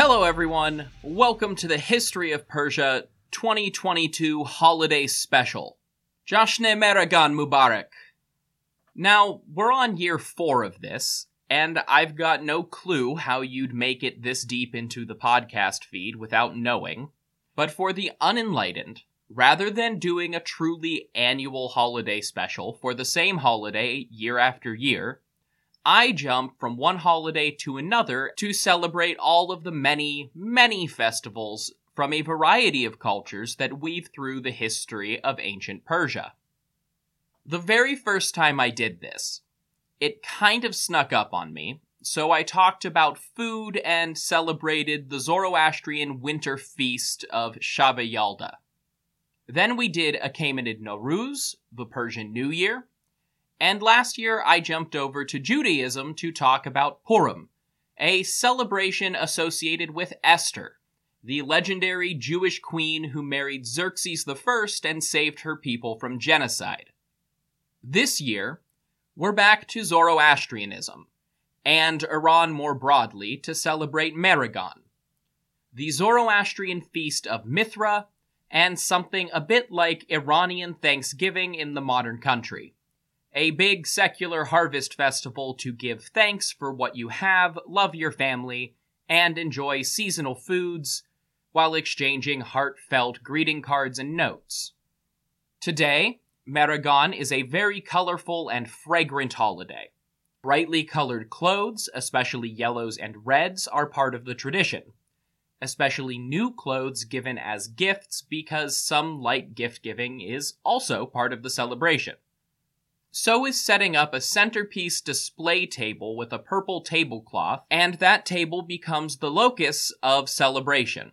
Hello, everyone. Welcome to the History of Persia 2022 Holiday Special. Jashne Meragan Mubarak. Now, we're on year four of this, and I've got no clue how you'd make it this deep into the podcast feed without knowing. But for the unenlightened, rather than doing a truly annual holiday special for the same holiday year after year, I jump from one holiday to another to celebrate all of the many, many festivals from a variety of cultures that weave through the history of ancient Persia. The very first time I did this, it kind of snuck up on me, so I talked about food and celebrated the Zoroastrian winter feast of Shab-e Yalda. Then we did Achaemenid Nowruz, the Persian New Year, and last year, I jumped over to Judaism to talk about Purim, a celebration associated with Esther, the legendary Jewish queen who married Xerxes I and saved her people from genocide. This year, we're back to Zoroastrianism, and Iran more broadly to celebrate Maragan, the Zoroastrian feast of Mithra, and something a bit like Iranian Thanksgiving in the modern country a big secular harvest festival to give thanks for what you have, love your family, and enjoy seasonal foods while exchanging heartfelt greeting cards and notes. Today, Maragan is a very colorful and fragrant holiday. Brightly colored clothes, especially yellows and reds, are part of the tradition. Especially new clothes given as gifts because some light gift giving is also part of the celebration. So is setting up a centerpiece display table with a purple tablecloth, and that table becomes the locus of celebration.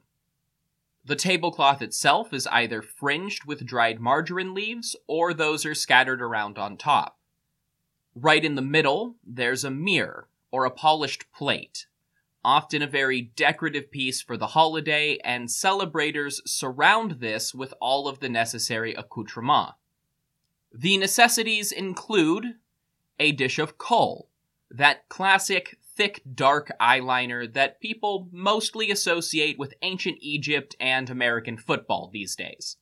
The tablecloth itself is either fringed with dried marjoram leaves, or those are scattered around on top. Right in the middle, there's a mirror, or a polished plate, often a very decorative piece for the holiday, and celebrators surround this with all of the necessary accoutrements. The necessities include a dish of kohl, that classic thick dark eyeliner that people mostly associate with ancient Egypt and American football these days.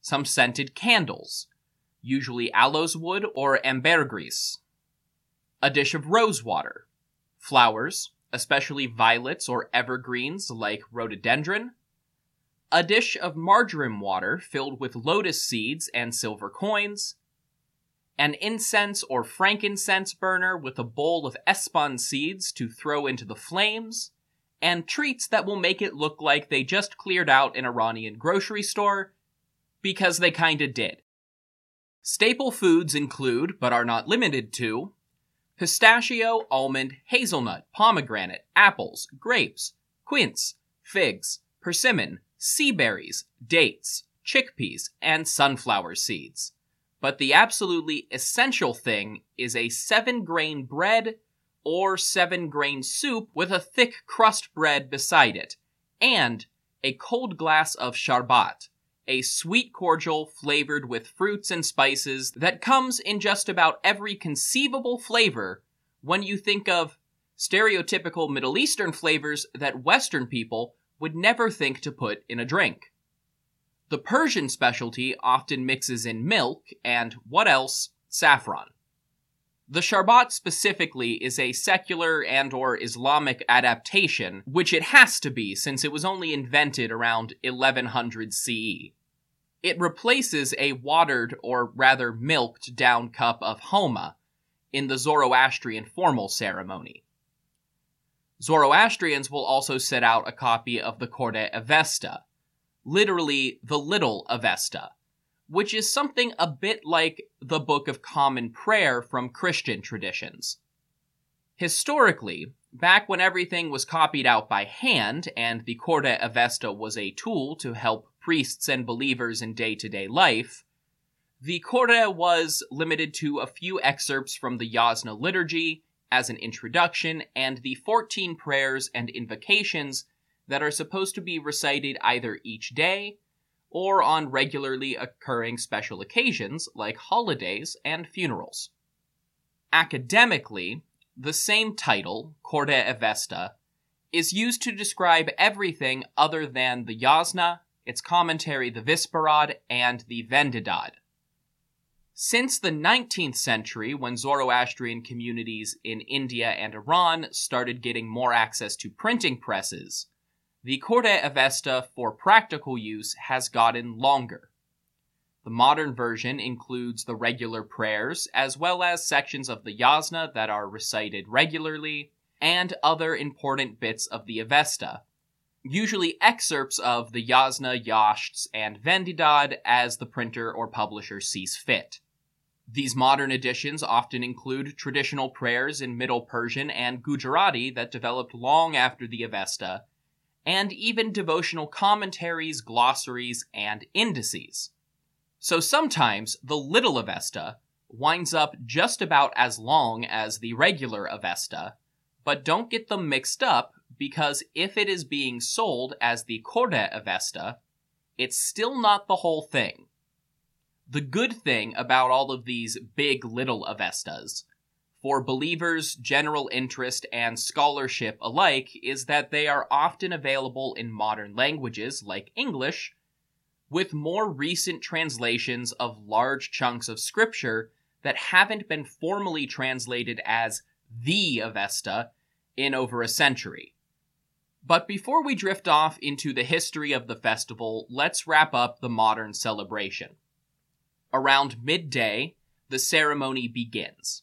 Some scented candles, usually aloes wood or ambergris. A dish of rose water, flowers, especially violets or evergreens like rhododendron, a dish of marjoram water filled with lotus seeds and silver coins, an incense or frankincense burner with a bowl of espand seeds to throw into the flames, and treats that will make it look like they just cleared out an Iranian grocery store, because they kinda did. Staple foods include, but are not limited to, pistachio, almond, hazelnut, pomegranate, apples, grapes, quince, figs, persimmon, sea berries, dates, chickpeas, and sunflower seeds. But the absolutely essential thing is a seven grain bread or seven grain soup with a thick crust bread beside it, and a cold glass of sharbat, a sweet cordial flavored with fruits and spices that comes in just about every conceivable flavor when you think of stereotypical Middle Eastern flavors that Western people would never think to put in a drink. The Persian specialty often mixes in milk and, what else, saffron. The Sharbat specifically is a secular and or Islamic adaptation, which it has to be since it was only invented around 1100 CE. It replaces a watered or rather milked down cup of homa in the Zoroastrian formal ceremony. Zoroastrians will also set out a copy of the Khorda Avesta, literally the Little Avesta, which is something a bit like the Book of Common Prayer from Christian traditions. Historically, back when everything was copied out by hand and the Khorda Avesta was a tool to help priests and believers in day to day life, the Khorda was limited to a few excerpts from the Yasna liturgy as an introduction and the 14 prayers and invocations that are supposed to be recited either each day or on regularly occurring special occasions like holidays and funerals. Academically, the same title, Khorda Avesta, is used to describe everything other than the Yasna, its commentary, the Visparad, and the Vendidad. Since the 19th century, when Zoroastrian communities in India and Iran started getting more access to printing presses, the Khorda Avesta for practical use has gotten longer. The modern version includes the regular prayers, as well as sections of the Yasna that are recited regularly, and other important bits of the Avesta, usually excerpts of the Yasna, Yashts, and Vendidad as the printer or publisher sees fit. These modern editions often include traditional prayers in Middle Persian and Gujarati that developed long after the Avesta, and even devotional commentaries, glossaries, and indices. So sometimes the little Avesta winds up just about as long as the regular Avesta, but don't get them mixed up because if it is being sold as the Khorda Avesta, it's still not the whole thing. The good thing about all of these big little Avestas for believers, general interest, and scholarship alike is that they are often available in modern languages like English, with more recent translations of large chunks of scripture that haven't been formally translated as the Avesta in over a century. But before we drift off into the history of the festival, let's wrap up the modern celebration. Around midday, the ceremony begins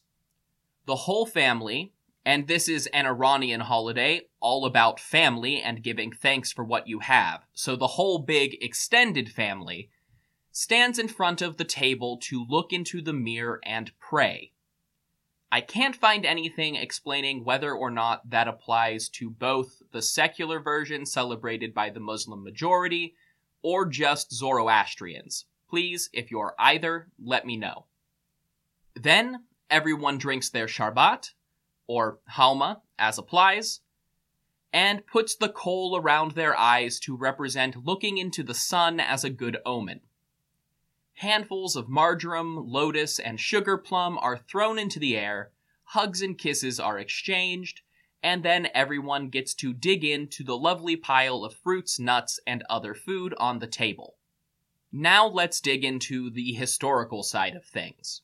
the whole family, and this is an Iranian holiday all about family and giving thanks for what you have. So the whole big extended family stands in front of the table to look into the mirror and pray. I can't find anything explaining whether or not that applies to both the secular version celebrated by the Muslim majority or just Zoroastrians. Please, if you're either, let me know. Then everyone drinks their sharbat, or homa, as applies, and puts the kohl around their eyes to represent looking into the sun as a good omen. Handfuls of marjoram, lotus, and sugar plum are thrown into the air, hugs and kisses are exchanged, and then everyone gets to dig into the lovely pile of fruits, nuts, and other food on the table. Now let's dig into the historical side of things.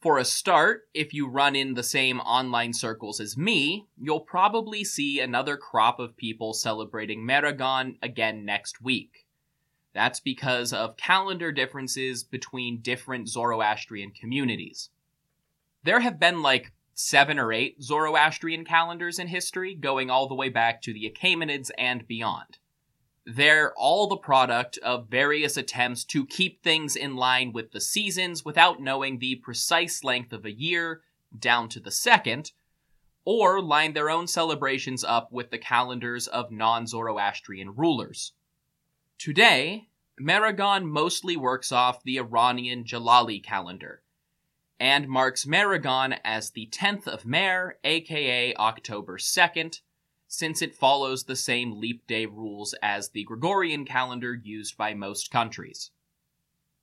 For a start, if you run in the same online circles as me, you'll probably see another crop of people celebrating Mehregan again next week. That's because of calendar differences between different Zoroastrian communities. There have been like seven or eight Zoroastrian calendars in history, going all the way back to the Achaemenids and beyond. They're all the product of various attempts to keep things in line with the seasons without knowing the precise length of a year, down to the second, or line their own celebrations up with the calendars of non Zoroastrian rulers. Today, Maragon mostly works off the Iranian Jalali calendar, and marks Maragon as the 10th of Mehr, aka October 2nd, since it follows the same leap day rules as the Gregorian calendar used by most countries.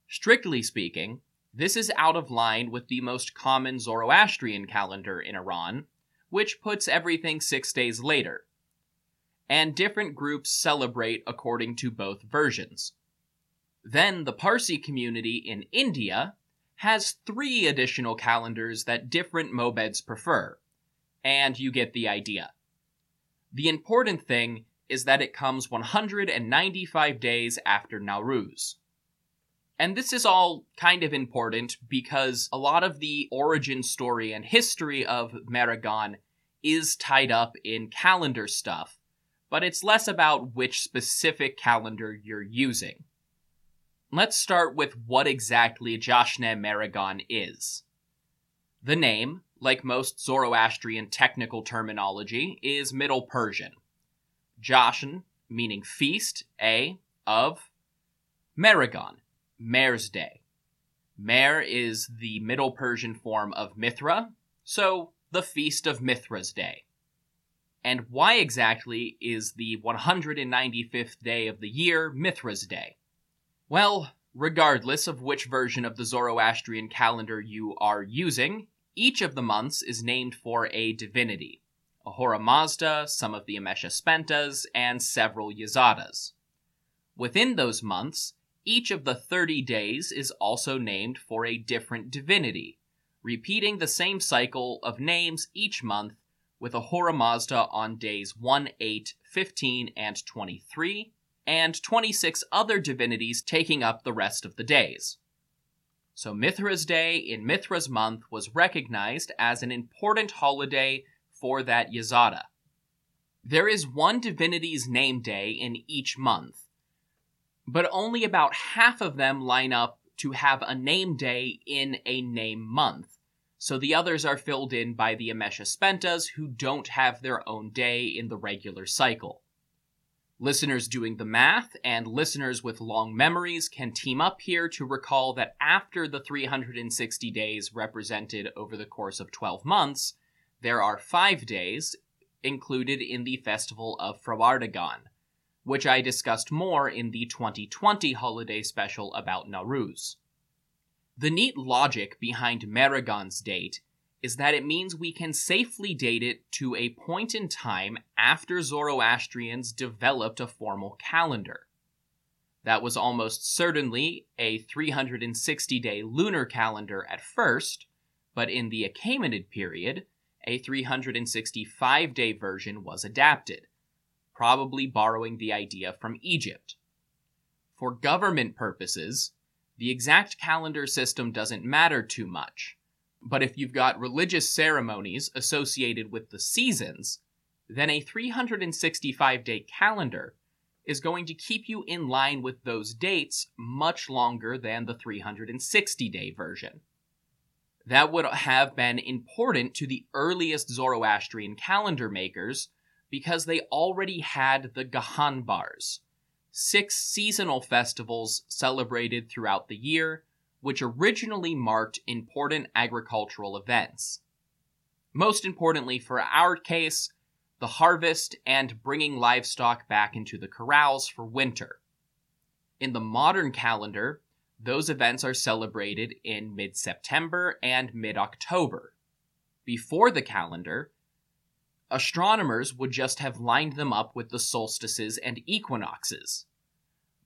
Strictly speaking, this is out of line with the most common Zoroastrian calendar in Iran, which puts everything six days later. And different groups celebrate according to both versions. Then the Parsi community in India has three additional calendars that different mobeds prefer, and you get the idea. The important thing is that it comes 195 days after Nowruz. And this is all kind of important because a lot of the origin story and history of Maragon is tied up in calendar stuff, but it's less about which specific calendar you're using. Let's start with what exactly Jashne Maragon is. The name, like most Zoroastrian technical terminology, is Middle Persian. Jashan, meaning feast, a, of, Mehragan, Mehr's Day. Mehr is the Middle Persian form of Mithra, so the Feast of Mithra's Day. And why exactly is the 195th day of the year Mithra's Day? Well, regardless of which version of the Zoroastrian calendar you are using, each of the months is named for a divinity Ahura Mazda, some of the Amesha Spentas, and several Yazadas. Within those months, each of the 30 days is also named for a different divinity, repeating the same cycle of names each month with Ahura Mazda on days 1, 8, 15, and 23, and 26 other divinities taking up the rest of the days. So Mithra's Day in Mithra's month was recognized as an important holiday for that Yazada. There is one divinity's name day in each month, but only about half of them line up to have a name day in a name month. So the others are filled in by the Amesha Spentas who don't have their own day in the regular cycle. Listeners doing the math and listeners with long memories can team up here to recall that after the 360 days represented over the course of 12 months, there are five days included in the festival of Frawardagan, which I discussed more in the 2020 holiday special about Nowruz. The neat logic behind Mehragan's date is that it means we can safely date it to a point in time after Zoroastrians developed a formal calendar. That was almost certainly a 360 day lunar calendar at first, but in the Achaemenid period, a 365 day version was adapted, probably borrowing the idea from Egypt. For government purposes, the exact calendar system doesn't matter too much but if you've got religious ceremonies associated with the seasons, then a 365 day calendar is going to keep you in line with those dates much longer than the 360 day version. That would have been important to the earliest Zoroastrian calendar makers because they already had the Gahanbars, six seasonal festivals celebrated throughout the year which originally marked important agricultural events. Most importantly for our case, the harvest and bringing livestock back into the corrals for winter. In the modern calendar, those events are celebrated in mid September and mid October. Before the calendar, astronomers would just have lined them up with the solstices and equinoxes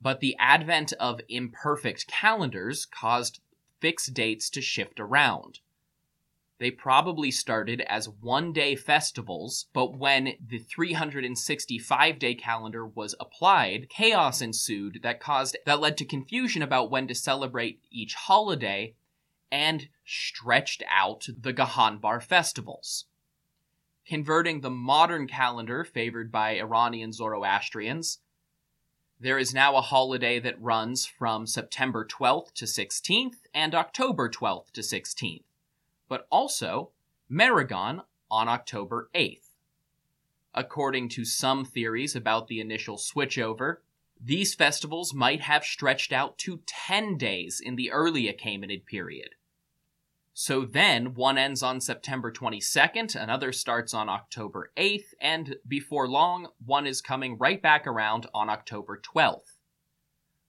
but the advent of imperfect calendars caused fixed dates to shift around. They probably started as one day festivals, but when the 365 day calendar was applied, chaos ensued that caused that led to confusion about when to celebrate each holiday and stretched out the Gahanbar festivals. Converting the modern calendar favored by Iranian Zoroastrians There is now a holiday that runs from September 12th to 16th and October 12th to 16th, but also Maragon on October 8th. According to some theories about the initial switchover, these festivals might have stretched out to 10 days in the early Achaemenid period. So then, one ends on September 22nd, another starts on October 8th, and before long, one is coming right back around on October 12th.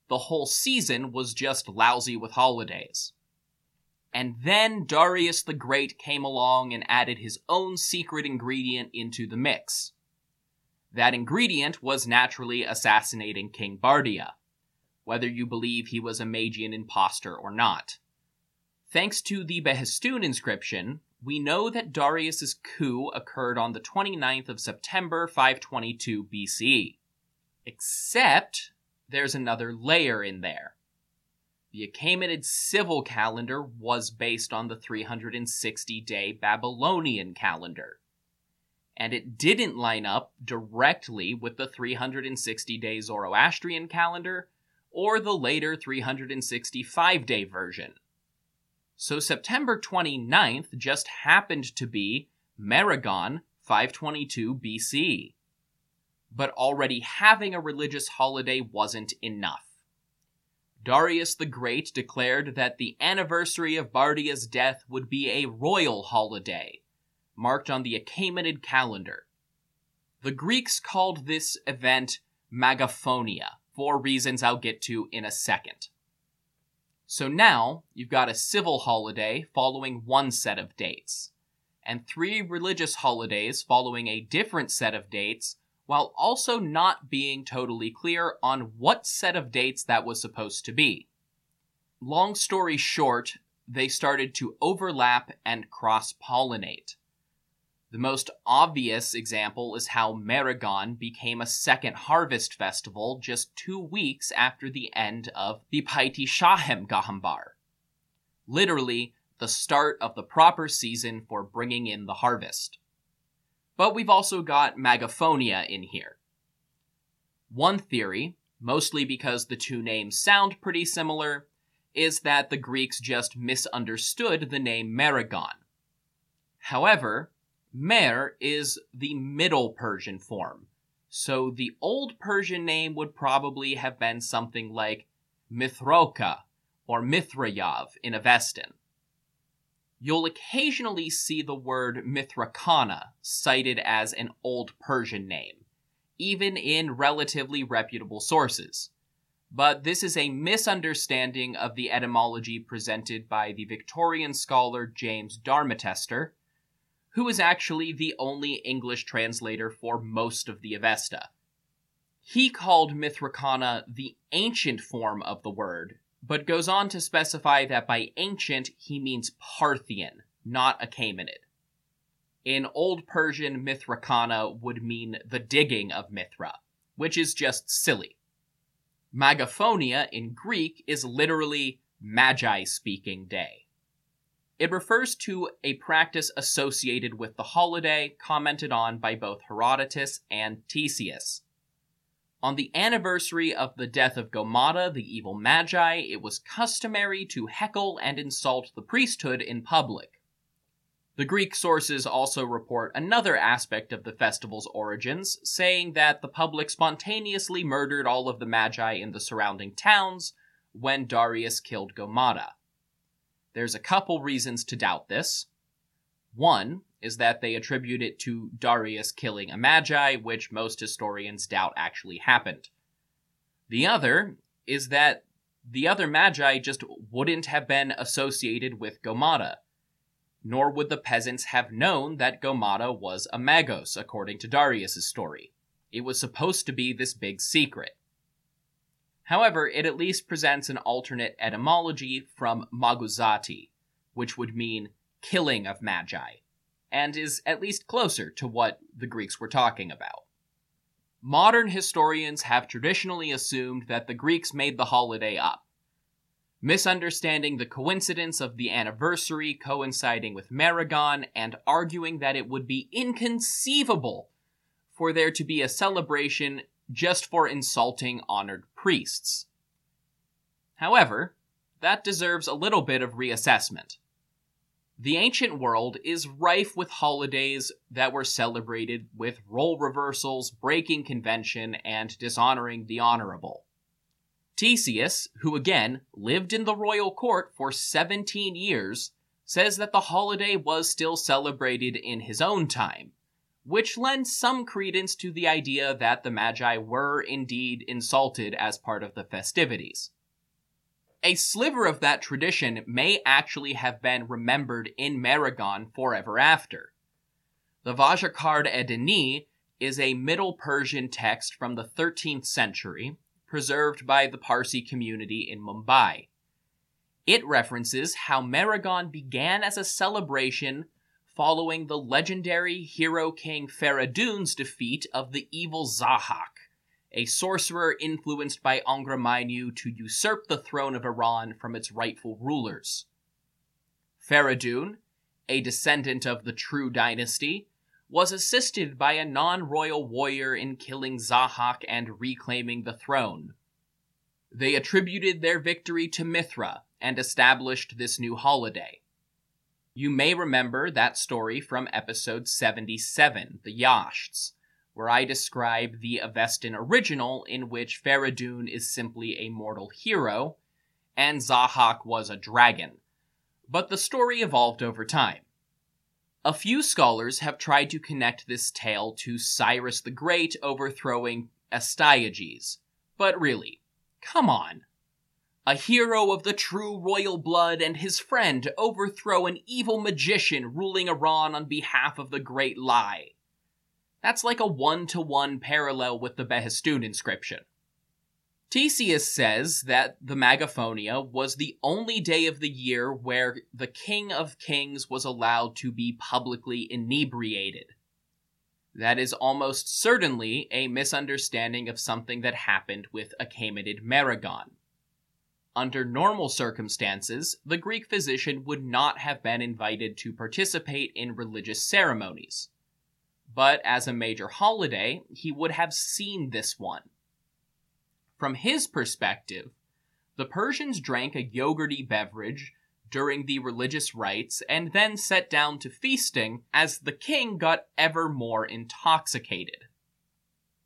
The whole season was just lousy with holidays. And then Darius the Great came along and added his own secret ingredient into the mix. That ingredient was naturally assassinating King Bardia, whether you believe he was a Magian impostor or not. Thanks to the Behistun inscription, we know that Darius's coup occurred on the 29th of September 522 BCE. Except there's another layer in there. The Achaemenid civil calendar was based on the 360 day Babylonian calendar. And it didn't line up directly with the 360 day Zoroastrian calendar or the later 365 day version. So September 29th just happened to be Maragon 522 BC. But already having a religious holiday wasn't enough. Darius the Great declared that the anniversary of Bardia's death would be a royal holiday, marked on the Achaemenid calendar. The Greeks called this event Magophonia, for reasons I'll get to in a second. So now you've got a civil holiday following one set of dates, and three religious holidays following a different set of dates, while also not being totally clear on what set of dates that was supposed to be. Long story short, they started to overlap and cross pollinate. The most obvious example is how Maragon became a second harvest festival just two weeks after the end of the Paiti Shahem Gahambar. Literally, the start of the proper season for bringing in the harvest. But we've also got Magophonia in here. One theory, mostly because the two names sound pretty similar, is that the Greeks just misunderstood the name Maragon. However, Mehr is the Middle Persian form. So the Old Persian name would probably have been something like Mithroka or Mithrayav in Avestan. You'll occasionally see the word Mithrakana cited as an Old Persian name, even in relatively reputable sources. But this is a misunderstanding of the etymology presented by the Victorian scholar James Darmesteter, who is actually the only English translator for most of the Avesta. He called Mithrakana the ancient form of the word, but goes on to specify that by ancient he means Parthian, not Achaemenid. In Old Persian, Mithrakana would mean the digging of Mithra, which is just silly. Magophonia in Greek is literally Magi speaking day. It refers to a practice associated with the holiday commented on by both Herodotus and Ctesias. On the anniversary of the death of Gomata, the evil magi, it was customary to heckle and insult the priesthood in public. The Greek sources also report another aspect of the festival's origins, saying that the public spontaneously murdered all of the magi in the surrounding towns when Darius killed Gomata. There's a couple reasons to doubt this. One is that they attribute it to Darius killing a magi, which most historians doubt actually happened. The other is that the other magi just wouldn't have been associated with Gomata, nor would the peasants have known that Gomata was a magos, according to Darius's story. It was supposed to be this big secret. However, it at least presents an alternate etymology from maguzati, which would mean killing of magi, and is at least closer to what the Greeks were talking about. Modern historians have traditionally assumed that the Greeks made the holiday up, misunderstanding the coincidence of the anniversary coinciding with Maragon and arguing that it would be inconceivable for there to be a celebration just for insulting honored priests. However, that deserves a little bit of reassessment. The ancient world is rife with holidays that were celebrated with role reversals, breaking convention, and dishonoring the honorable. Ctesias, who again lived in the royal court for 17 years, says that the holiday was still celebrated in his own time, which lends some credence to the idea that the Magi were indeed insulted as part of the festivities. A sliver of that tradition may actually have been remembered in Maragon forever after. The Vajakard-e is a Middle Persian text from the 13th century, preserved by the Parsi community in Mumbai. It references how Maragon began as a celebration following the legendary hero king Faradun's defeat of the evil Zahak a sorcerer influenced by Angra Mainyu to usurp the throne of Iran from its rightful rulers. Faradun, a descendant of the True Dynasty, was assisted by a non royal warrior in killing Zahak and reclaiming the throne. They attributed their victory to Mithra and established this new holiday. You may remember that story from episode 77, the Yashts, where I describe the Avestan original, in which Faradun is simply a mortal hero, and Zahak was a dragon. But the story evolved over time. A few scholars have tried to connect this tale to Cyrus the Great overthrowing Astyages, but really, come on. A hero of the true royal blood and his friend overthrow an evil magician ruling Iran on behalf of the Great Lie. That's like a one to one parallel with the Behistun inscription. Ctesias says that the Magophonia was the only day of the year where the King of Kings was allowed to be publicly inebriated. That is almost certainly a misunderstanding of something that happened with Achaemenid Maragon. Under normal circumstances, the Greek physician would not have been invited to participate in religious ceremonies but as a major holiday, he would have seen this one. From his perspective, the Persians drank a yogurty beverage during the religious rites and then sat down to feasting as the king got ever more intoxicated.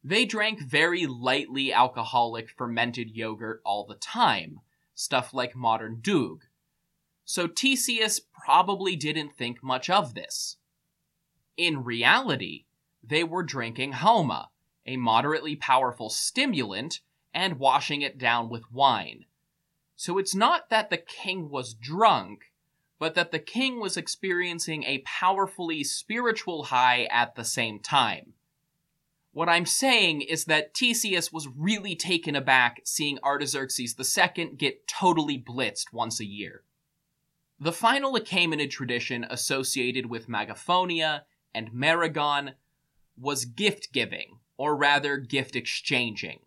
They drank very lightly alcoholic fermented yogurt all the time, stuff like modern doogh. So Ctesias probably didn't think much of this. In reality, they were drinking Homa, a moderately powerful stimulant, and washing it down with wine. So it's not that the king was drunk, but that the king was experiencing a powerfully spiritual high at the same time. What I'm saying is that Ctesias was really taken aback seeing Artaxerxes II get totally blitzed once a year. The final Achaemenid tradition associated with Magophonia and Maragon was gift giving, or rather gift exchanging.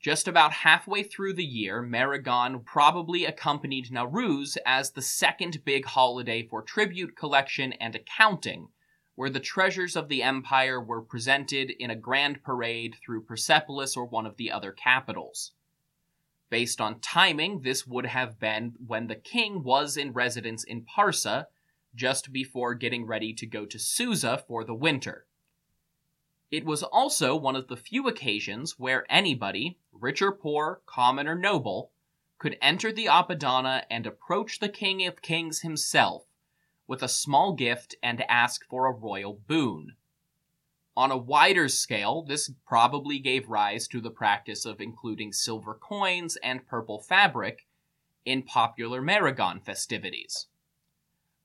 Just about halfway through the year, Maragon probably accompanied Nowruz as the second big holiday for tribute collection and accounting, where the treasures of the empire were presented in a grand parade through Persepolis or one of the other capitals. Based on timing, this would have been when the king was in residence in Parsa, just before getting ready to go to Susa for the winter. It was also one of the few occasions where anybody, rich or poor, common or noble, could enter the Apadana and approach the King of Kings himself with a small gift and ask for a royal boon. On a wider scale, this probably gave rise to the practice of including silver coins and purple fabric in popular Maragon festivities.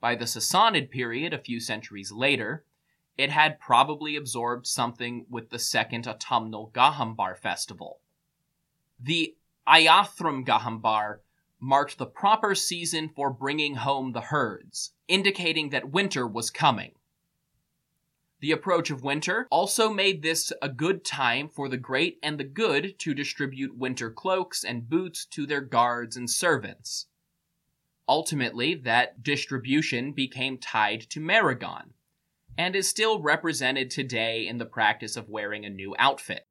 By the Sassanid period, a few centuries later, it had probably absorbed something with the second autumnal Gahambar festival. The Ayathram Gahambar marked the proper season for bringing home the herds, indicating that winter was coming. The approach of winter also made this a good time for the great and the good to distribute winter cloaks and boots to their guards and servants. Ultimately, that distribution became tied to Maragon, and is still represented today in the practice of wearing a new outfit.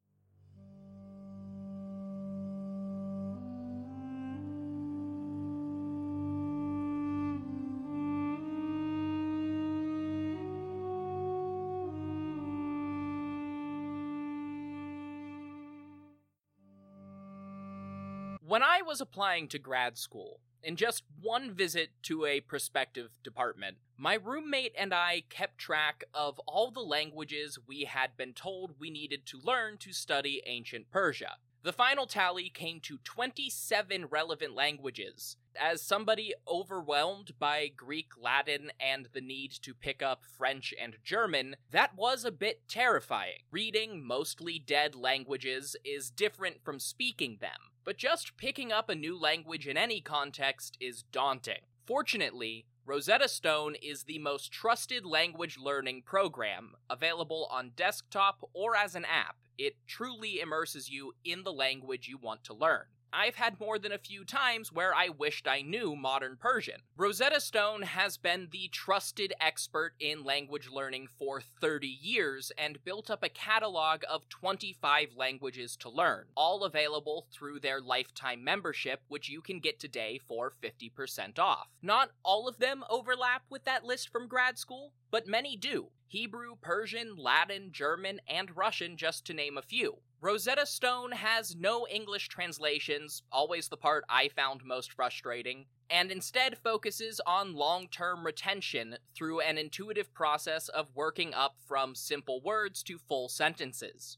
Was applying to grad school, in just one visit to a prospective department, my roommate and I kept track of all the languages we had been told we needed to learn to study ancient Persia. The final tally came to 27 relevant languages. As somebody overwhelmed by Greek, Latin, and the need to pick up French and German, that was a bit terrifying. Reading mostly dead languages is different from speaking them, but just picking up a new language in any context is daunting. Fortunately, Rosetta Stone is the most trusted language learning program available on desktop or as an app it truly immerses you in the language you want to learn. I've had more than a few times where I wished I knew modern Persian. Rosetta Stone has been the trusted expert in language learning for 30 years and built up a catalog of 25 languages to learn, all available through their lifetime membership, which you can get today for 50% off. Not all of them overlap with that list from grad school, but many do. Hebrew, Persian, Latin, German, and Russian, just to name a few. Rosetta Stone has no English translations, always the part I found most frustrating, and instead focuses on long term retention through an intuitive process of working up from simple words to full sentences.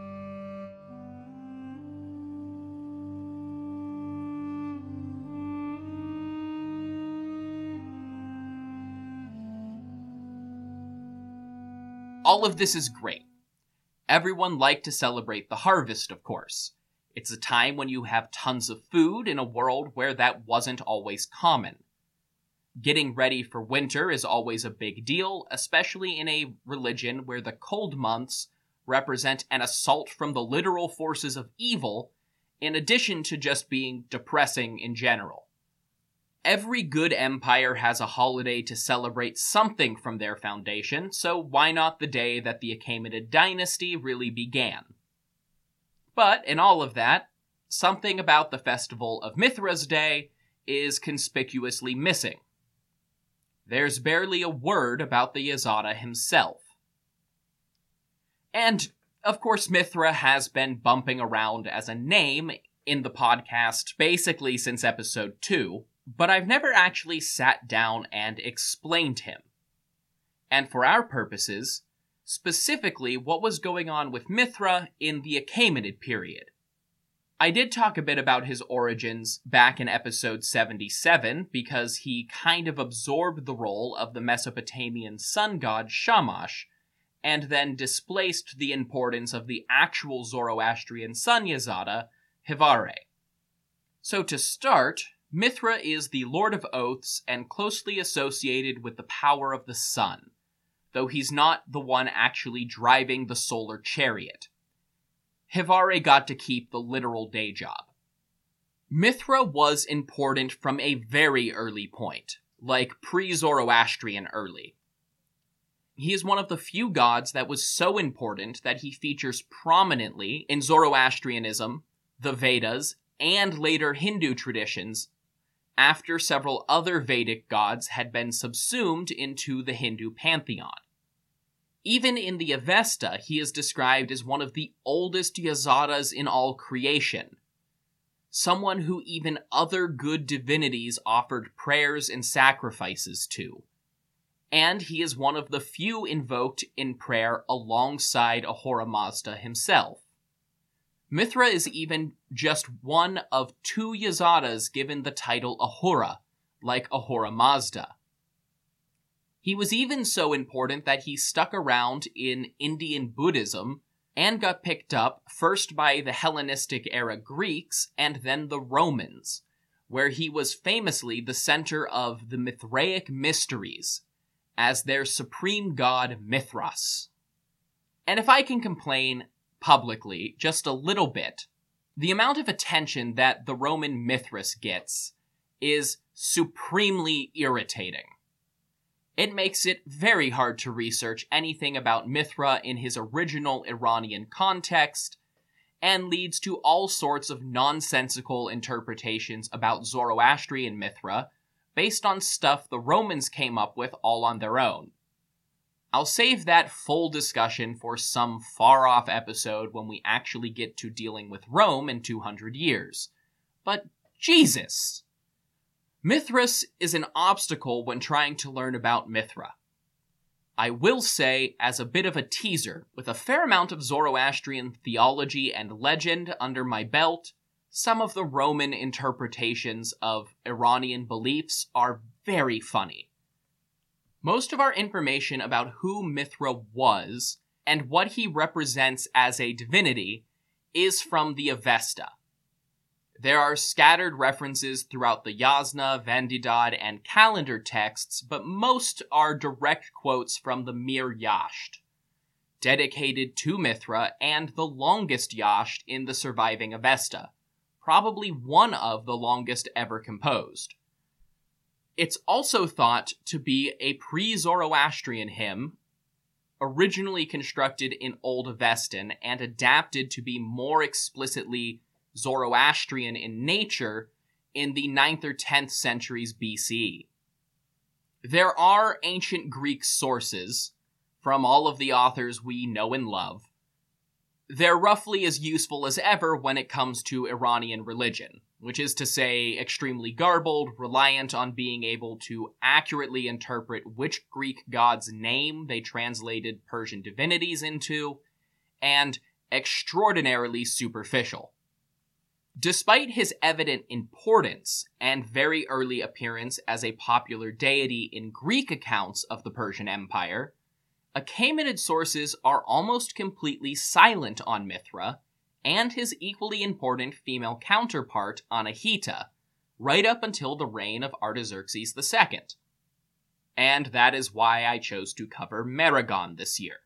All of this is great. Everyone liked to celebrate the harvest, of course. It's a time when you have tons of food in a world where that wasn't always common. Getting ready for winter is always a big deal, especially in a religion where the cold months represent an assault from the literal forces of evil, in addition to just being depressing in general. Every good empire has a holiday to celebrate something from their foundation, so why not the day that the Achaemenid dynasty really began? But in all of that, something about the festival of Mithra's Day is conspicuously missing. There's barely a word about the Yazada himself. And, of course, Mithra has been bumping around as a name in the podcast basically since episode 2, but I've never actually sat down and explained him. And for our purposes, specifically what was going on with Mithra in the Achaemenid period. I did talk a bit about his origins back in episode 77 because he kind of absorbed the role of the Mesopotamian sun god Shamash and then displaced the importance of the actual Zoroastrian sun Yazada, Hivare. So to start, Mithra is the Lord of Oaths and closely associated with the power of the sun, though he's not the one actually driving the solar chariot. Hivare got to keep the literal day job. Mithra was important from a very early point, like pre Zoroastrian early. He is one of the few gods that was so important that he features prominently in Zoroastrianism, the Vedas, and later Hindu traditions after several other Vedic gods had been subsumed into the Hindu pantheon. Even in the Avesta, he is described as one of the oldest Yazadas in all creation, someone who even other good divinities offered prayers and sacrifices to. And he is one of the few invoked in prayer alongside Ahura Mazda himself. Mithra is even just one of two Yazadas given the title Ahura, like Ahura Mazda. He was even so important that he stuck around in Indian Buddhism and got picked up first by the Hellenistic era Greeks and then the Romans, where he was famously the center of the Mithraic mysteries as their supreme god Mithras. And if I can complain, publicly just a little bit. The amount of attention that the Roman Mithras gets is supremely irritating. It makes it very hard to research anything about Mithra in his original Iranian context, and leads to all sorts of nonsensical interpretations about Zoroastrian Mithra based on stuff the Romans came up with all on their own. I'll save that full discussion for some far off episode when we actually get to dealing with Rome in 200 years. But Jesus! Mithras is an obstacle when trying to learn about Mithra. I will say, as a bit of a teaser, with a fair amount of Zoroastrian theology and legend under my belt, some of the Roman interpretations of Iranian beliefs are very funny. Most of our information about who Mithra was and what he represents as a divinity is from the Avesta. There are scattered references throughout the Yasna, Vendidad, and calendar texts, but most are direct quotes from the Mihr Yasht, dedicated to Mithra and the longest Yasht in the surviving Avesta probably one of the longest ever composed. It's also thought to be a pre Zoroastrian hymn, originally constructed in Old Avestan and adapted to be more explicitly Zoroastrian in nature in the 9th or 10th centuries BC. There are ancient Greek sources from all of the authors we know and love they're roughly as useful as ever when it comes to Iranian religion, which is to say, extremely garbled, reliant on being able to accurately interpret which Greek god's name they translated Persian divinities into, and extraordinarily superficial. Despite his evident importance and very early appearance as a popular deity in Greek accounts of the Persian Empire, Achaemenid sources are almost completely silent on Mithra and his equally important female counterpart, Anahita, right up until the reign of Artaxerxes II. And that is why I chose to cover Mehregan this year.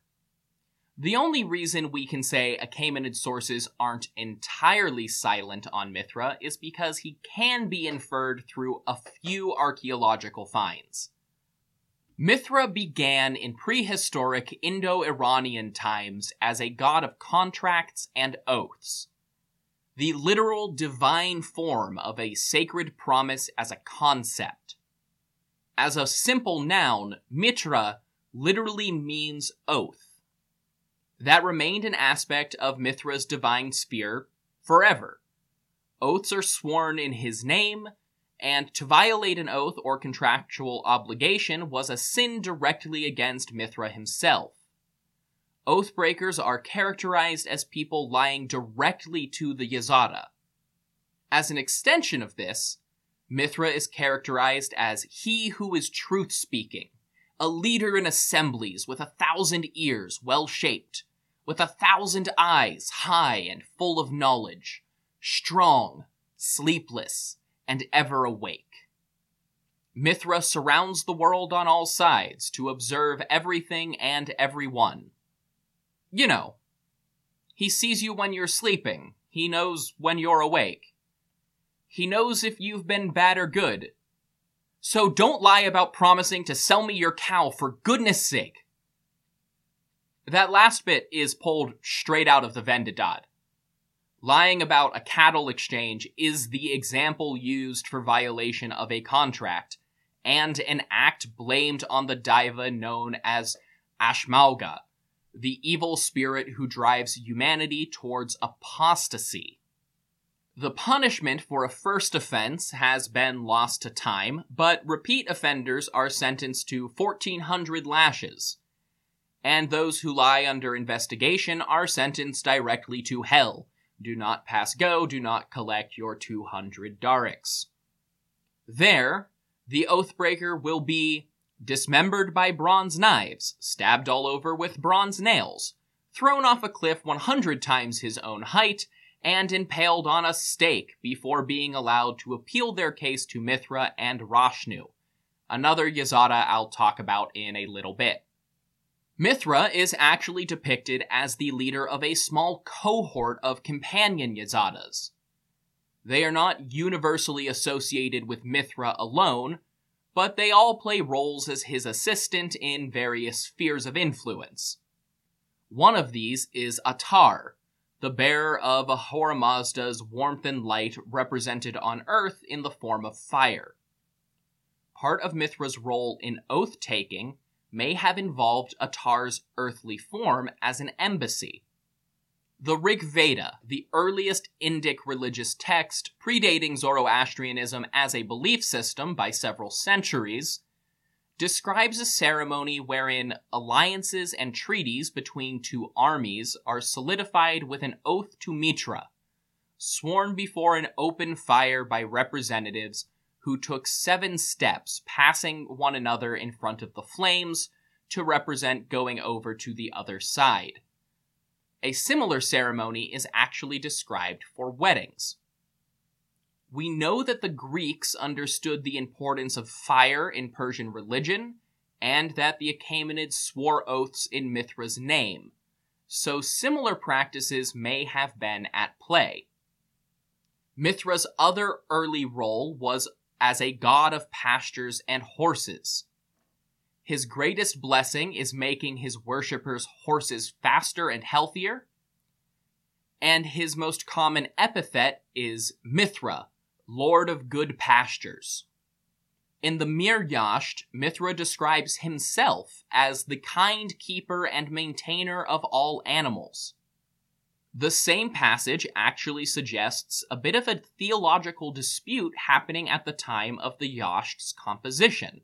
The only reason we can say Achaemenid sources aren't entirely silent on Mithra is because he can be inferred through a few archaeological finds. Mithra began in prehistoric Indo Iranian times as a god of contracts and oaths, the literal divine form of a sacred promise as a concept. As a simple noun, Mitra literally means oath. That remained an aspect of Mithra's divine sphere forever. Oaths are sworn in his name, and to violate an oath or contractual obligation was a sin directly against Mithra himself. Oathbreakers are characterized as people lying directly to the Yazata. As an extension of this, Mithra is characterized as he who is truth speaking, a leader in assemblies with a thousand ears well shaped, with a thousand eyes high and full of knowledge, strong, sleepless, and ever awake. Mithra surrounds the world on all sides to observe everything and everyone. You know, he sees you when you're sleeping, he knows when you're awake. He knows if you've been bad or good. So don't lie about promising to sell me your cow for goodness sake. That last bit is pulled straight out of the Vendidad. Lying about a cattle exchange is the example used for violation of a contract, and an act blamed on the Daiva known as Ashemaogha, the evil spirit who drives humanity towards apostasy. The punishment for a first offense has been lost to time, but repeat offenders are sentenced to 1400 lashes. And those who lie under investigation are sentenced directly to hell, do not pass go, do not collect your 200 darics. There, the Oathbreaker will be dismembered by bronze knives, stabbed all over with bronze nails, thrown off a cliff 100 times his own height, and impaled on a stake before being allowed to appeal their case to Mithra and Rashnu, another Yazata I'll talk about in a little bit. Mithra is actually depicted as the leader of a small cohort of companion Yazatas. They are not universally associated with Mithra alone, but they all play roles as his assistant in various spheres of influence. One of these is Atar, the bearer of Ahura Mazda's warmth and light represented on Earth in the form of fire. Part of Mithra's role in oath taking may have involved Atar's earthly form as an embassy. The Rig Veda, the earliest Indic religious text predating Zoroastrianism as a belief system by several centuries, describes a ceremony wherein alliances and treaties between two armies are solidified with an oath to Mitra, sworn before an open fire by representatives who took seven steps, passing one another in front of the flames to represent going over to the other side. A similar ceremony is actually described for weddings. We know that the Greeks understood the importance of fire in Persian religion, and that the Achaemenids swore oaths in Mithra's name, so similar practices may have been at play. Mithra's other early role was as a god of pastures and horses. His greatest blessing is making his worshippers' horses faster and healthier. And his most common epithet is Mithra, Lord of Good Pastures. In the Mihr Yasht, Mithra describes himself as the kind keeper and maintainer of all animals. The same passage actually suggests a bit of a theological dispute happening at the time of the Yasht's composition.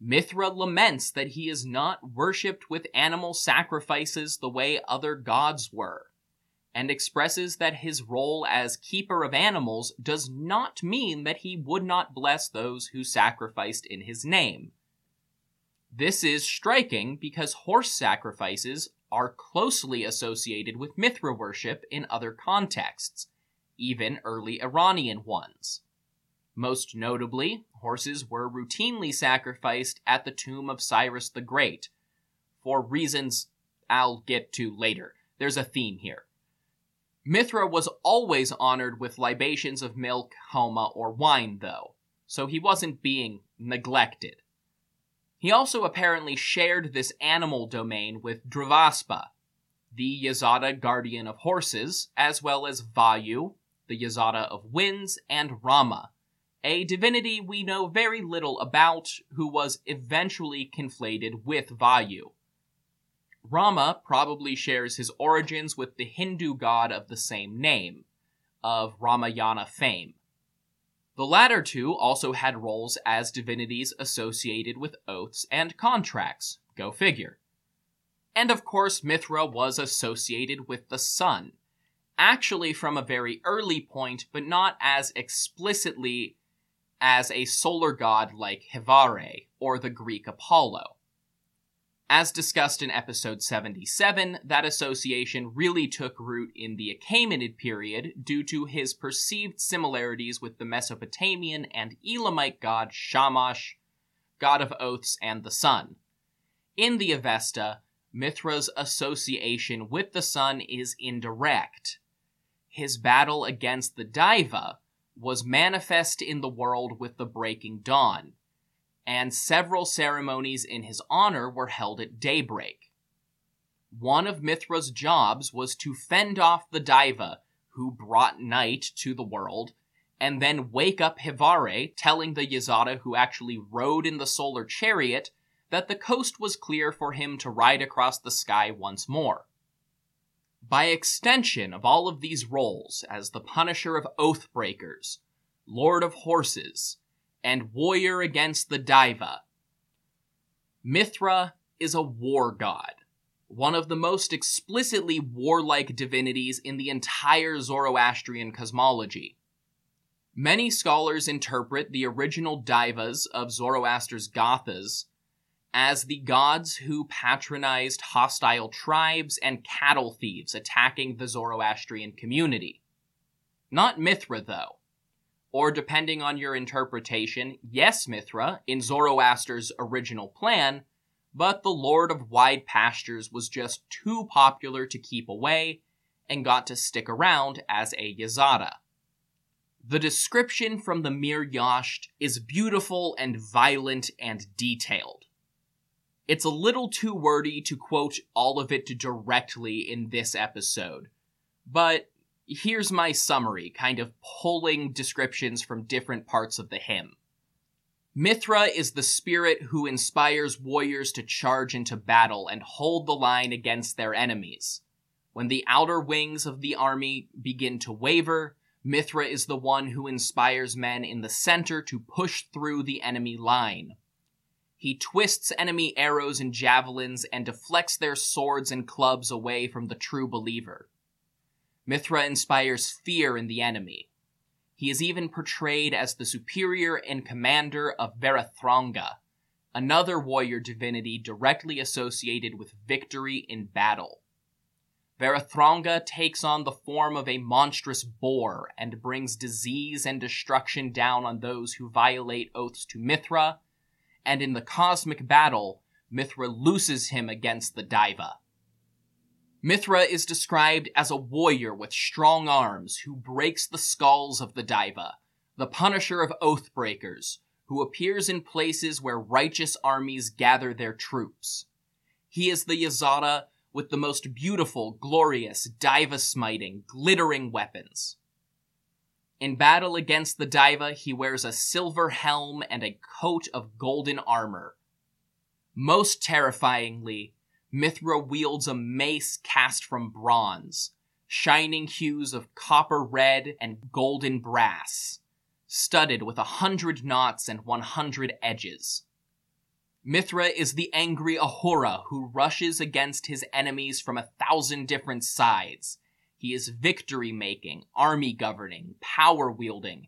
Mithra laments that he is not worshipped with animal sacrifices the way other gods were, and expresses that his role as keeper of animals does not mean that he would not bless those who sacrificed in his name. This is striking because horse sacrifices are closely associated with Mithra worship in other contexts, even early Iranian ones. Most notably, horses were routinely sacrificed at the tomb of Cyrus the Great, for reasons I'll get to later. There's a theme here. Mithra was always honored with libations of milk, homa, or wine, though, so he wasn't being neglected. He also apparently shared this animal domain with Dravaspa, the Yazata guardian of horses, as well as Vayu, the Yazata of winds, and Rama, a divinity we know very little about, who was eventually conflated with Vayu. Rama probably shares his origins with the Hindu god of the same name, of Ramayana fame. The latter two also had roles as divinities associated with oaths and contracts. Go figure. And of course, Mithra was associated with the sun, actually from a very early point, but not as explicitly as a solar god like Hevare or the Greek Apollo. As discussed in episode 77, that association really took root in the Achaemenid period due to his perceived similarities with the Mesopotamian and Elamite god Shamash, god of oaths and the sun. In the Avesta, Mithra's association with the sun is indirect. His battle against the Daiva was manifest in the world with the breaking dawn and several ceremonies in his honor were held at daybreak. One of Mithra's jobs was to fend off the Daiva, who brought night to the world, and then wake up Hevare, telling the Yazata who actually rode in the solar chariot that the coast was clear for him to ride across the sky once more. By extension of all of these roles as the punisher of oath breakers, lord of horses, and warrior against the Daiva. Mithra is a war god, one of the most explicitly warlike divinities in the entire Zoroastrian cosmology. Many scholars interpret the original Daivas of Zoroaster's Gathas as the gods who patronized hostile tribes and cattle thieves attacking the Zoroastrian community. Not Mithra, though or depending on your interpretation, yes, Mithra, in Zoroaster's original plan, but the Lord of Wide Pastures was just too popular to keep away and got to stick around as a Yazata. The description from the Mihr Yasht is beautiful and violent and detailed. It's a little too wordy to quote all of it directly in this episode, but here's my summary, kind of pulling descriptions from different parts of the hymn. Mithra is the spirit who inspires warriors to charge into battle and hold the line against their enemies. When the outer wings of the army begin to waver, Mithra is the one who inspires men in the center to push through the enemy line. He twists enemy arrows and javelins and deflects their swords and clubs away from the true believer. Mithra inspires fear in the enemy. He is even portrayed as the superior and commander of Verethragna, another warrior divinity directly associated with victory in battle. Verethragna takes on the form of a monstrous boar and brings disease and destruction down on those who violate oaths to Mithra, and in the cosmic battle, Mithra looses him against the Daiva. Mithra is described as a warrior with strong arms who breaks the skulls of the Daiva, the punisher of oathbreakers, who appears in places where righteous armies gather their troops. He is the Yazada with the most beautiful, glorious, Daiva smiting, glittering weapons. In battle against the Daiva, he wears a silver helm and a coat of golden armor. Most terrifyingly, Mithra wields a mace cast from bronze, shining hues of copper red and golden brass, studded with a hundred knots and one hundred edges. Mithra is the angry Ahura who rushes against his enemies from a thousand different sides. He is victory making, army governing, power wielding,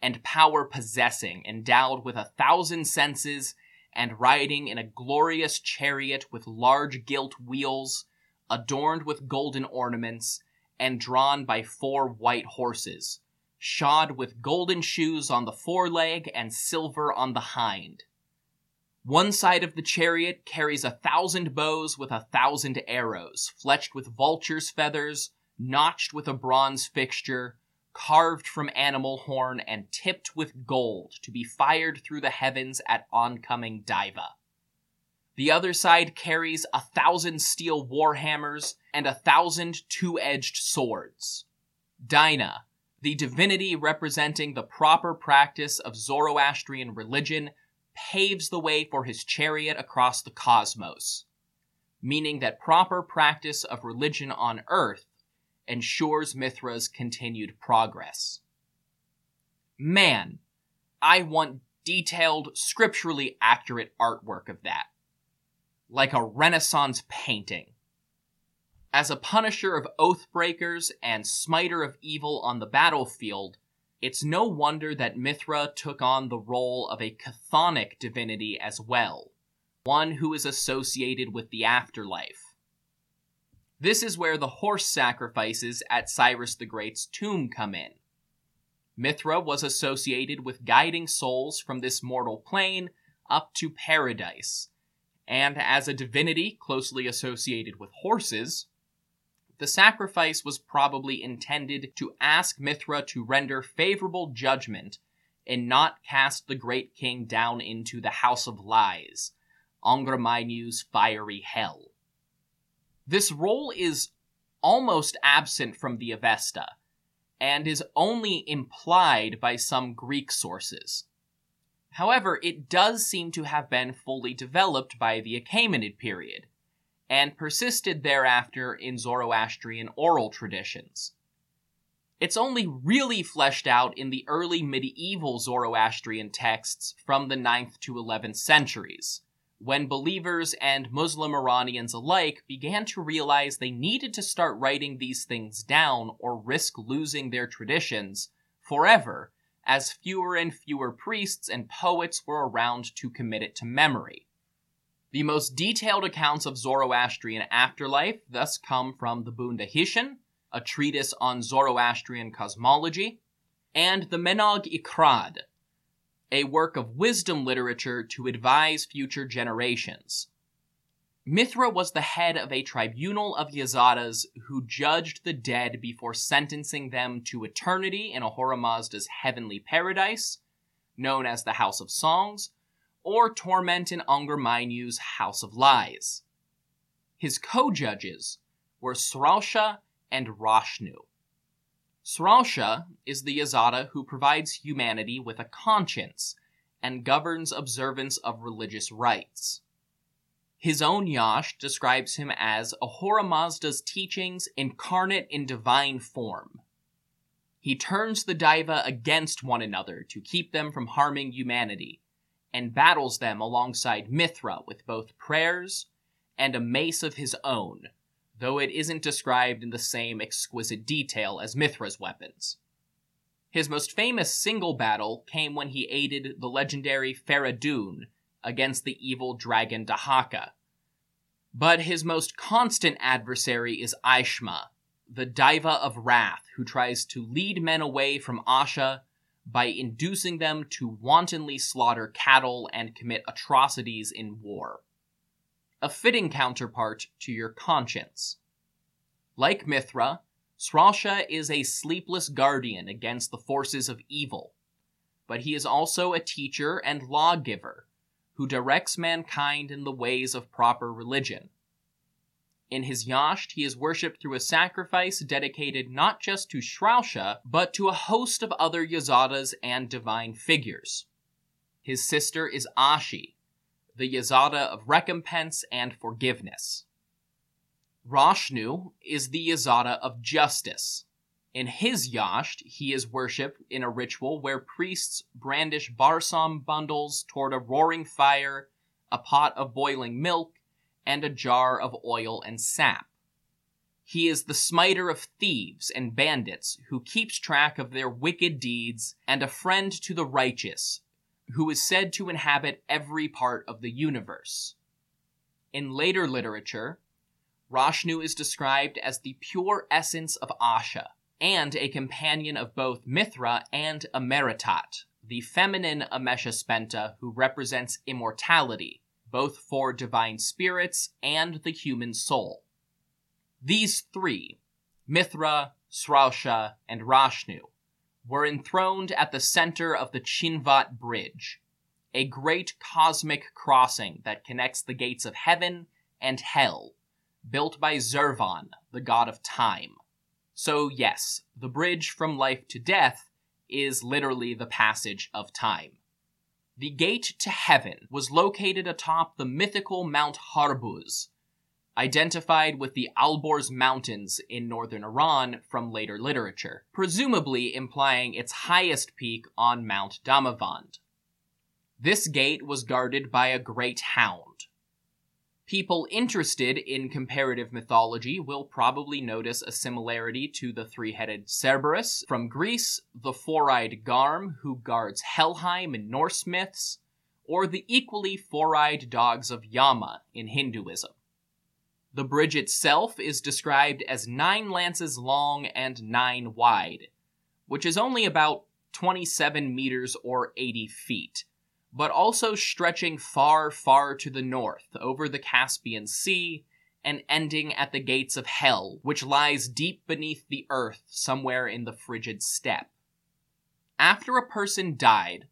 and power possessing, endowed with a thousand senses and riding in a glorious chariot with large gilt wheels, adorned with golden ornaments, and drawn by four white horses, shod with golden shoes on the foreleg and silver on the hind. One side of the chariot carries a thousand bows with a thousand arrows, fletched with vulture's feathers, notched with a bronze fixture, carved from animal horn and tipped with gold to be fired through the heavens at oncoming Daiva. The other side carries a thousand steel warhammers and a thousand two edged swords. Daena, the divinity representing the proper practice of Zoroastrian religion, paves the way for his chariot across the cosmos, meaning that proper practice of religion on earth ensures Mithra's continued progress. Man, I want detailed, scripturally accurate artwork of that. Like a Renaissance painting. As a punisher of oathbreakers and smiter of evil on the battlefield, it's no wonder that Mithra took on the role of a chthonic divinity as well, one who is associated with the afterlife. This is where the horse sacrifices at Cyrus the Great's tomb come in. Mithra was associated with guiding souls from this mortal plane up to paradise, and as a divinity closely associated with horses, the sacrifice was probably intended to ask Mithra to render favorable judgment and not cast the great king down into the house of lies, Angra Mainyu's fiery hell. This role is almost absent from the Avesta, and is only implied by some Greek sources. However, it does seem to have been fully developed by the Achaemenid period, and persisted thereafter in Zoroastrian oral traditions. It's only really fleshed out in the early medieval Zoroastrian texts from the 9th to 11th centuries, when believers and Muslim Iranians alike began to realize they needed to start writing these things down or risk losing their traditions forever, as fewer and fewer priests and poets were around to commit it to memory. The most detailed accounts of Zoroastrian afterlife thus come from the Bundahishn, a treatise on Zoroastrian cosmology, and the Menog-i Khrad, a work of wisdom literature to advise future generations. Mithra was the head of a tribunal of Yazatas who judged the dead before sentencing them to eternity in Ahura Mazda's heavenly paradise, known as the House of Songs, or torment in Angra Mainyu's House of Lies. His co-judges were Sraosha and Rashnu. Sraosha is the Yazata who provides humanity with a conscience and governs observance of religious rites. His own Yasht describes him as Ahura Mazda's teachings incarnate in divine form. He turns the Daiva against one another to keep them from harming humanity, and battles them alongside Mithra with both prayers and a mace of his own, though it isn't described in the same exquisite detail as Mithra's weapons. His most famous single battle came when he aided the legendary Faradun against the evil dragon Dahaka. But his most constant adversary is Aeshma, the Daiva of Wrath, who tries to lead men away from Asha by inducing them to wantonly slaughter cattle and commit atrocities in war. A fitting counterpart to your conscience. Like Mithra, Sraosha is a sleepless guardian against the forces of evil, but he is also a teacher and lawgiver who directs mankind in the ways of proper religion. In his yasht, he is worshipped through a sacrifice dedicated not just to Sraosha, but to a host of other Yazatas and divine figures. His sister is Ashi, the Yazata of recompense and forgiveness. Rashnu is the Yazata of justice, in his yasht, he is worshipped in a ritual where priests brandish barsam bundles toward a roaring fire, a pot of boiling milk, and a jar of oil and sap. He is the smiter of thieves and bandits who keeps track of their wicked deeds and a friend to the righteous, who is said to inhabit every part of the universe. In later literature, Rashnu is described as the pure essence of Asha, and a companion of both Mithra and Ameretat, the feminine Amesha Spenta who represents immortality, both for divine spirits and the human soul. These three, Mithra, Sraosha, and Rashnu, were enthroned at the center of the Chinvat Bridge, a great cosmic crossing that connects the gates of heaven and hell, built by Zurvan, the god of time. So, yes, the bridge from life to death is literally the passage of time. The gate to heaven was located atop the mythical Mount Harburz, identified with the Alborz Mountains in northern Iran from later literature, presumably implying its highest peak on Mount Damavand. This gate was guarded by a great hound, People interested in comparative mythology will probably notice a similarity to the three headed Cerberus from Greece, the four eyed Garm who guards Helheim in Norse myths, or the equally four eyed dogs of Yama in Hinduism. The bridge itself is described as nine lances long and nine wide, which is only about 27 meters or 80 feet but also stretching far, far to the north over the Caspian Sea and ending at the gates of hell, which lies deep beneath the earth somewhere in the frigid steppe. After a person died,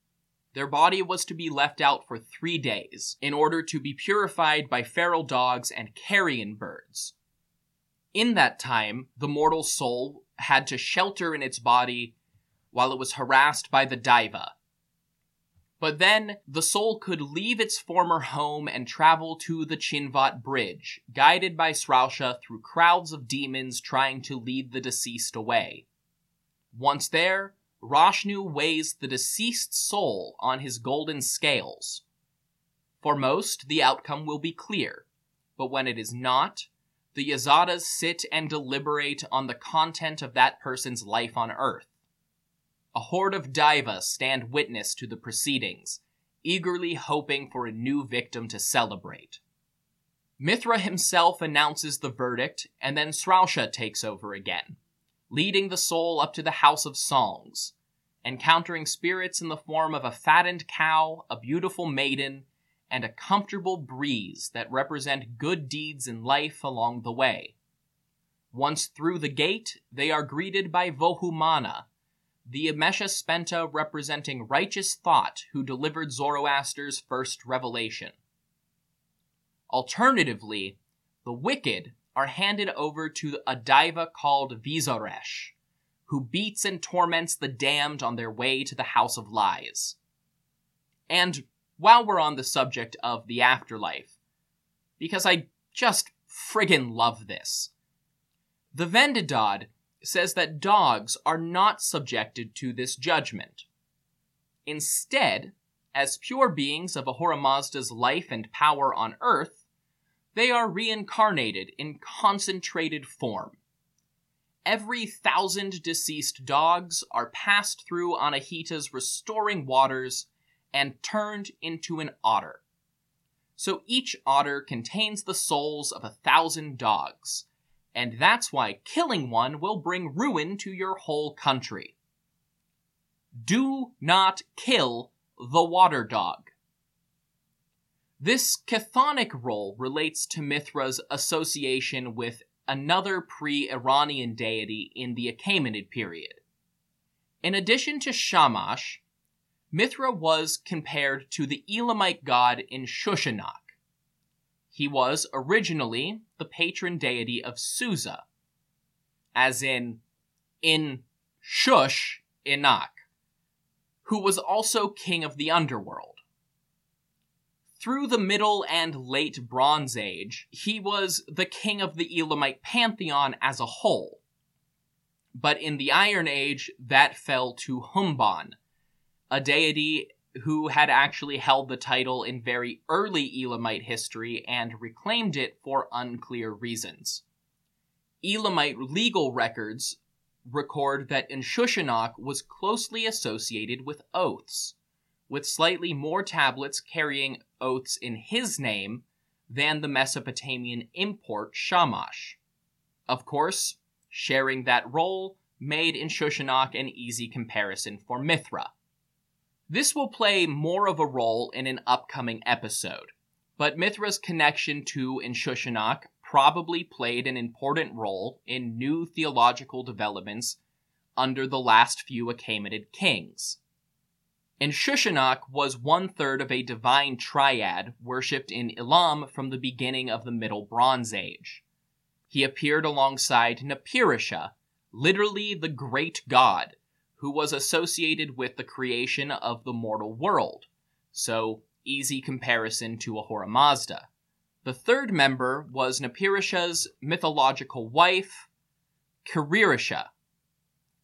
their body was to be left out for three days in order to be purified by feral dogs and carrion birds. In that time, the mortal soul had to shelter in its body while it was harassed by the Daiva, but then the soul could leave its former home and travel to the Chinvat Bridge, guided by Sraosha through crowds of demons trying to lead the deceased away. Once there, Rashnu weighs the deceased soul on his golden scales. For most, the outcome will be clear, but when it is not, the Yazatas sit and deliberate on the content of that person's life on earth. A horde of Daiva stand witness to the proceedings, eagerly hoping for a new victim to celebrate. Mithra himself announces the verdict, and then Sraosha takes over again, leading the soul up to the House of Songs, encountering spirits in the form of a fattened cow, a beautiful maiden, and a comfortable breeze that represent good deeds in life along the way. Once through the gate, they are greeted by Vohumana, the Amesha Spenta representing righteous thought who delivered Zoroaster's first revelation. Alternatively, the wicked are handed over to a Daiva called Vizaresha, who beats and torments the damned on their way to the House of Lies. And while we're on the subject of the afterlife, because I just friggin' love this, the Vendidad says that dogs are not subjected to this judgment. Instead, as pure beings of Ahura Mazda's life and power on earth, they are reincarnated in concentrated form. Every thousand deceased dogs are passed through Anahita's restoring waters and turned into an otter. So each otter contains the souls of a thousand dogs, and that's why killing one will bring ruin to your whole country. Do not kill the water dog. This chthonic role relates to Mithra's association with another pre Iranian deity in the Achaemenid period. In addition to Shamash, Mithra was compared to the Elamite god Inshushinak, he was originally the patron deity of Susa, as in in Shush Inak, who was also king of the underworld. Through the Middle and Late Bronze Age, he was the king of the Elamite pantheon as a whole. But in the Iron Age, that fell to Humban, a deity who had actually held the title in very early Elamite history and reclaimed it for unclear reasons. Elamite legal records record that Inshushinak was closely associated with oaths, with slightly more tablets carrying oaths in his name than the Mesopotamian import Shamash. Of course, sharing that role made Inshushinak an easy comparison for Mithra. This will play more of a role in an upcoming episode, but Mithra's connection to Inshushinak probably played an important role in new theological developments under the last few Achaemenid kings. Inshushinak was one third of a divine triad worshipped in Elam from the beginning of the Middle Bronze Age. He appeared alongside Napirisha, literally the great god, who was associated with the creation of the mortal world, so easy comparison to Ahura Mazda. The third member was Napirisha's mythological wife, Kiririsha,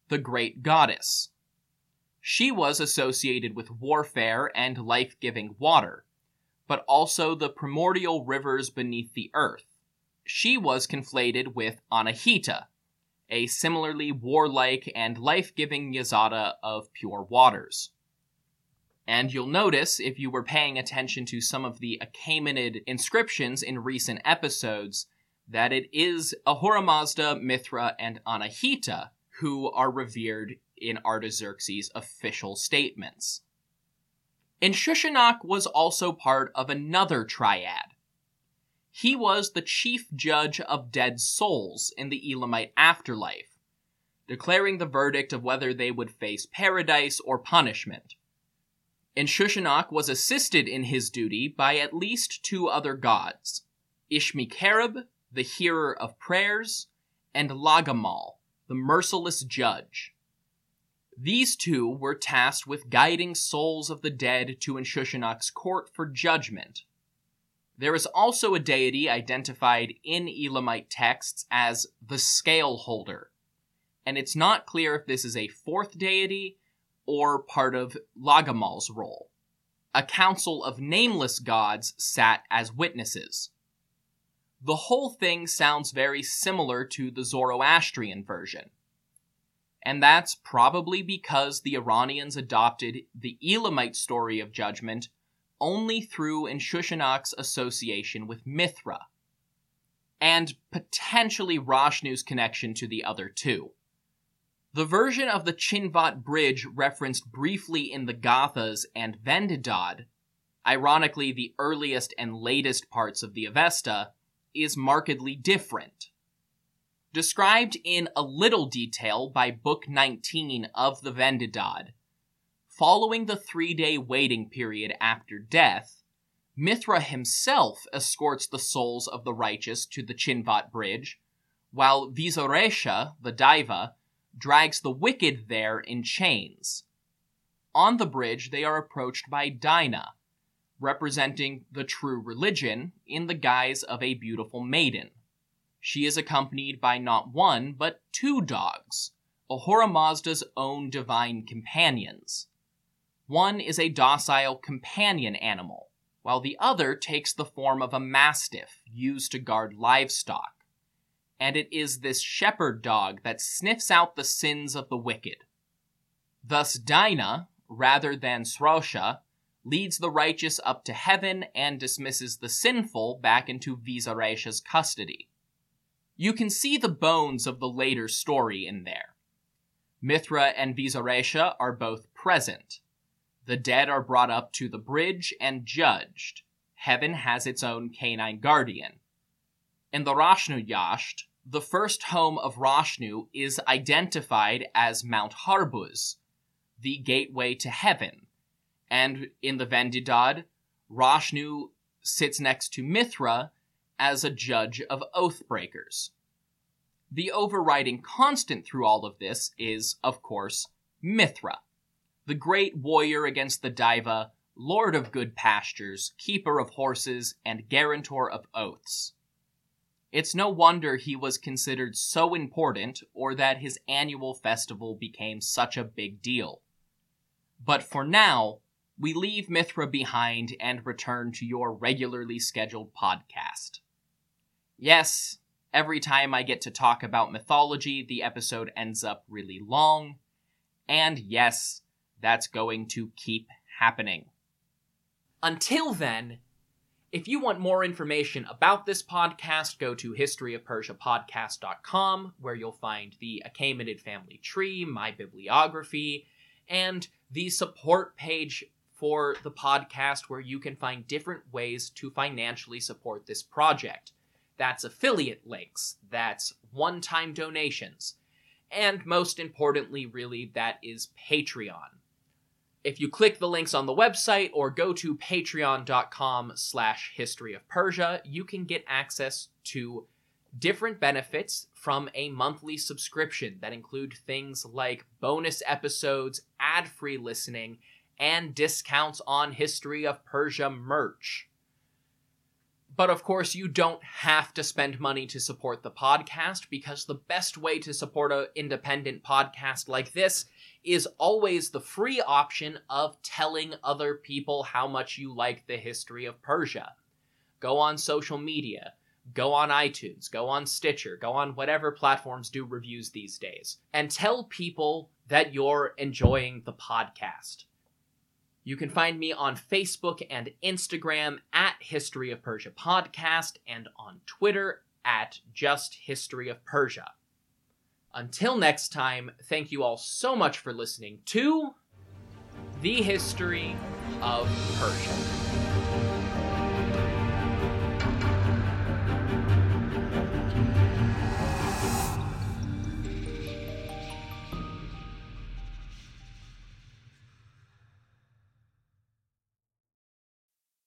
the great goddess. She was associated with warfare and life giving water, but also the primordial rivers beneath the earth. She was conflated with Anahita, a similarly warlike and life giving Yazata of pure waters. And you'll notice, if you were paying attention to some of the Achaemenid inscriptions in recent episodes, that it is Ahura Mazda, Mithra, and Anahita who are revered in Artaxerxes' official statements. Inshushinak was also part of another triad, he was the chief judge of dead souls in the Elamite afterlife, declaring the verdict of whether they would face paradise or punishment. Inshushinak was assisted in his duty by at least two other gods Ishmikarib, the hearer of prayers, and Lagamal, the merciless judge. These two were tasked with guiding souls of the dead to Inshushinak's court for judgment, there is also a deity identified in Elamite texts as the scale holder, and it's not clear if this is a fourth deity or part of Lagamal's role. A council of nameless gods sat as witnesses. The whole thing sounds very similar to the Zoroastrian version. And that's probably because the Iranians adopted the Elamite story of judgment only through Inshushinak's association with Mithra, and potentially Rashnu's connection to the other two. The version of the Chinvat bridge referenced briefly in the Gathas and Vendidad ironically the earliest and latest parts of the Avesta, is markedly different. Described in a little detail by Book 19 of the Vendidad, following the three day waiting period after death, Mithra himself escorts the souls of the righteous to the Chinvat bridge, while Visaresha, the Daiva, drags the wicked there in chains. On the bridge, they are approached by Daena, representing the true religion in the guise of a beautiful maiden. She is accompanied by not one, but two dogs, Ahura Mazda's own divine companions. One is a docile companion animal, while the other takes the form of a mastiff used to guard livestock. And it is this shepherd dog that sniffs out the sins of the wicked. Thus, Daena, rather than Sraosha, leads the righteous up to heaven and dismisses the sinful back into Visaresha's custody. You can see the bones of the later story in there. Mithra and Visaresha are both present. The dead are brought up to the bridge and judged. Heaven has its own canine guardian. In the Rashnu Yasht, the first home of Rashnu is identified as Mount Harburz, the gateway to heaven, and in the Vendidad, Rashnu sits next to Mithra as a judge of oath breakers. The overriding constant through all of this is, of course, Mithra, the great warrior against the Daiva, lord of good pastures, keeper of horses, and guarantor of oaths. It's no wonder he was considered so important or that his annual festival became such a big deal. But for now, we leave Mithra behind and return to your regularly scheduled podcast. Yes, every time I get to talk about mythology, the episode ends up really long. And yes, that's going to keep happening. Until then, if you want more information about this podcast, go to historyofpersiapodcast.com, where you'll find the Achaemenid family tree, my bibliography, and the support page for the podcast where you can find different ways to financially support this project. That's affiliate links, that's one time donations, and most importantly, really, that is Patreon. If you click the links on the website or go to patreon.com slash history of Persia, you can get access to different benefits from a monthly subscription that include things like bonus episodes, ad free listening, and discounts on History of Persia merch. But of course, you don't have to spend money to support the podcast because the best way to support an independent podcast like this is always the free option of telling other people how much you like the history of Persia. Go on social media, go on iTunes, go on Stitcher, go on whatever platforms do reviews these days, and tell people that you're enjoying the podcast. You can find me on Facebook and Instagram at History of Persia Podcast and on Twitter at Just History of Persia. Until next time, thank you all so much for listening to The History of Persia.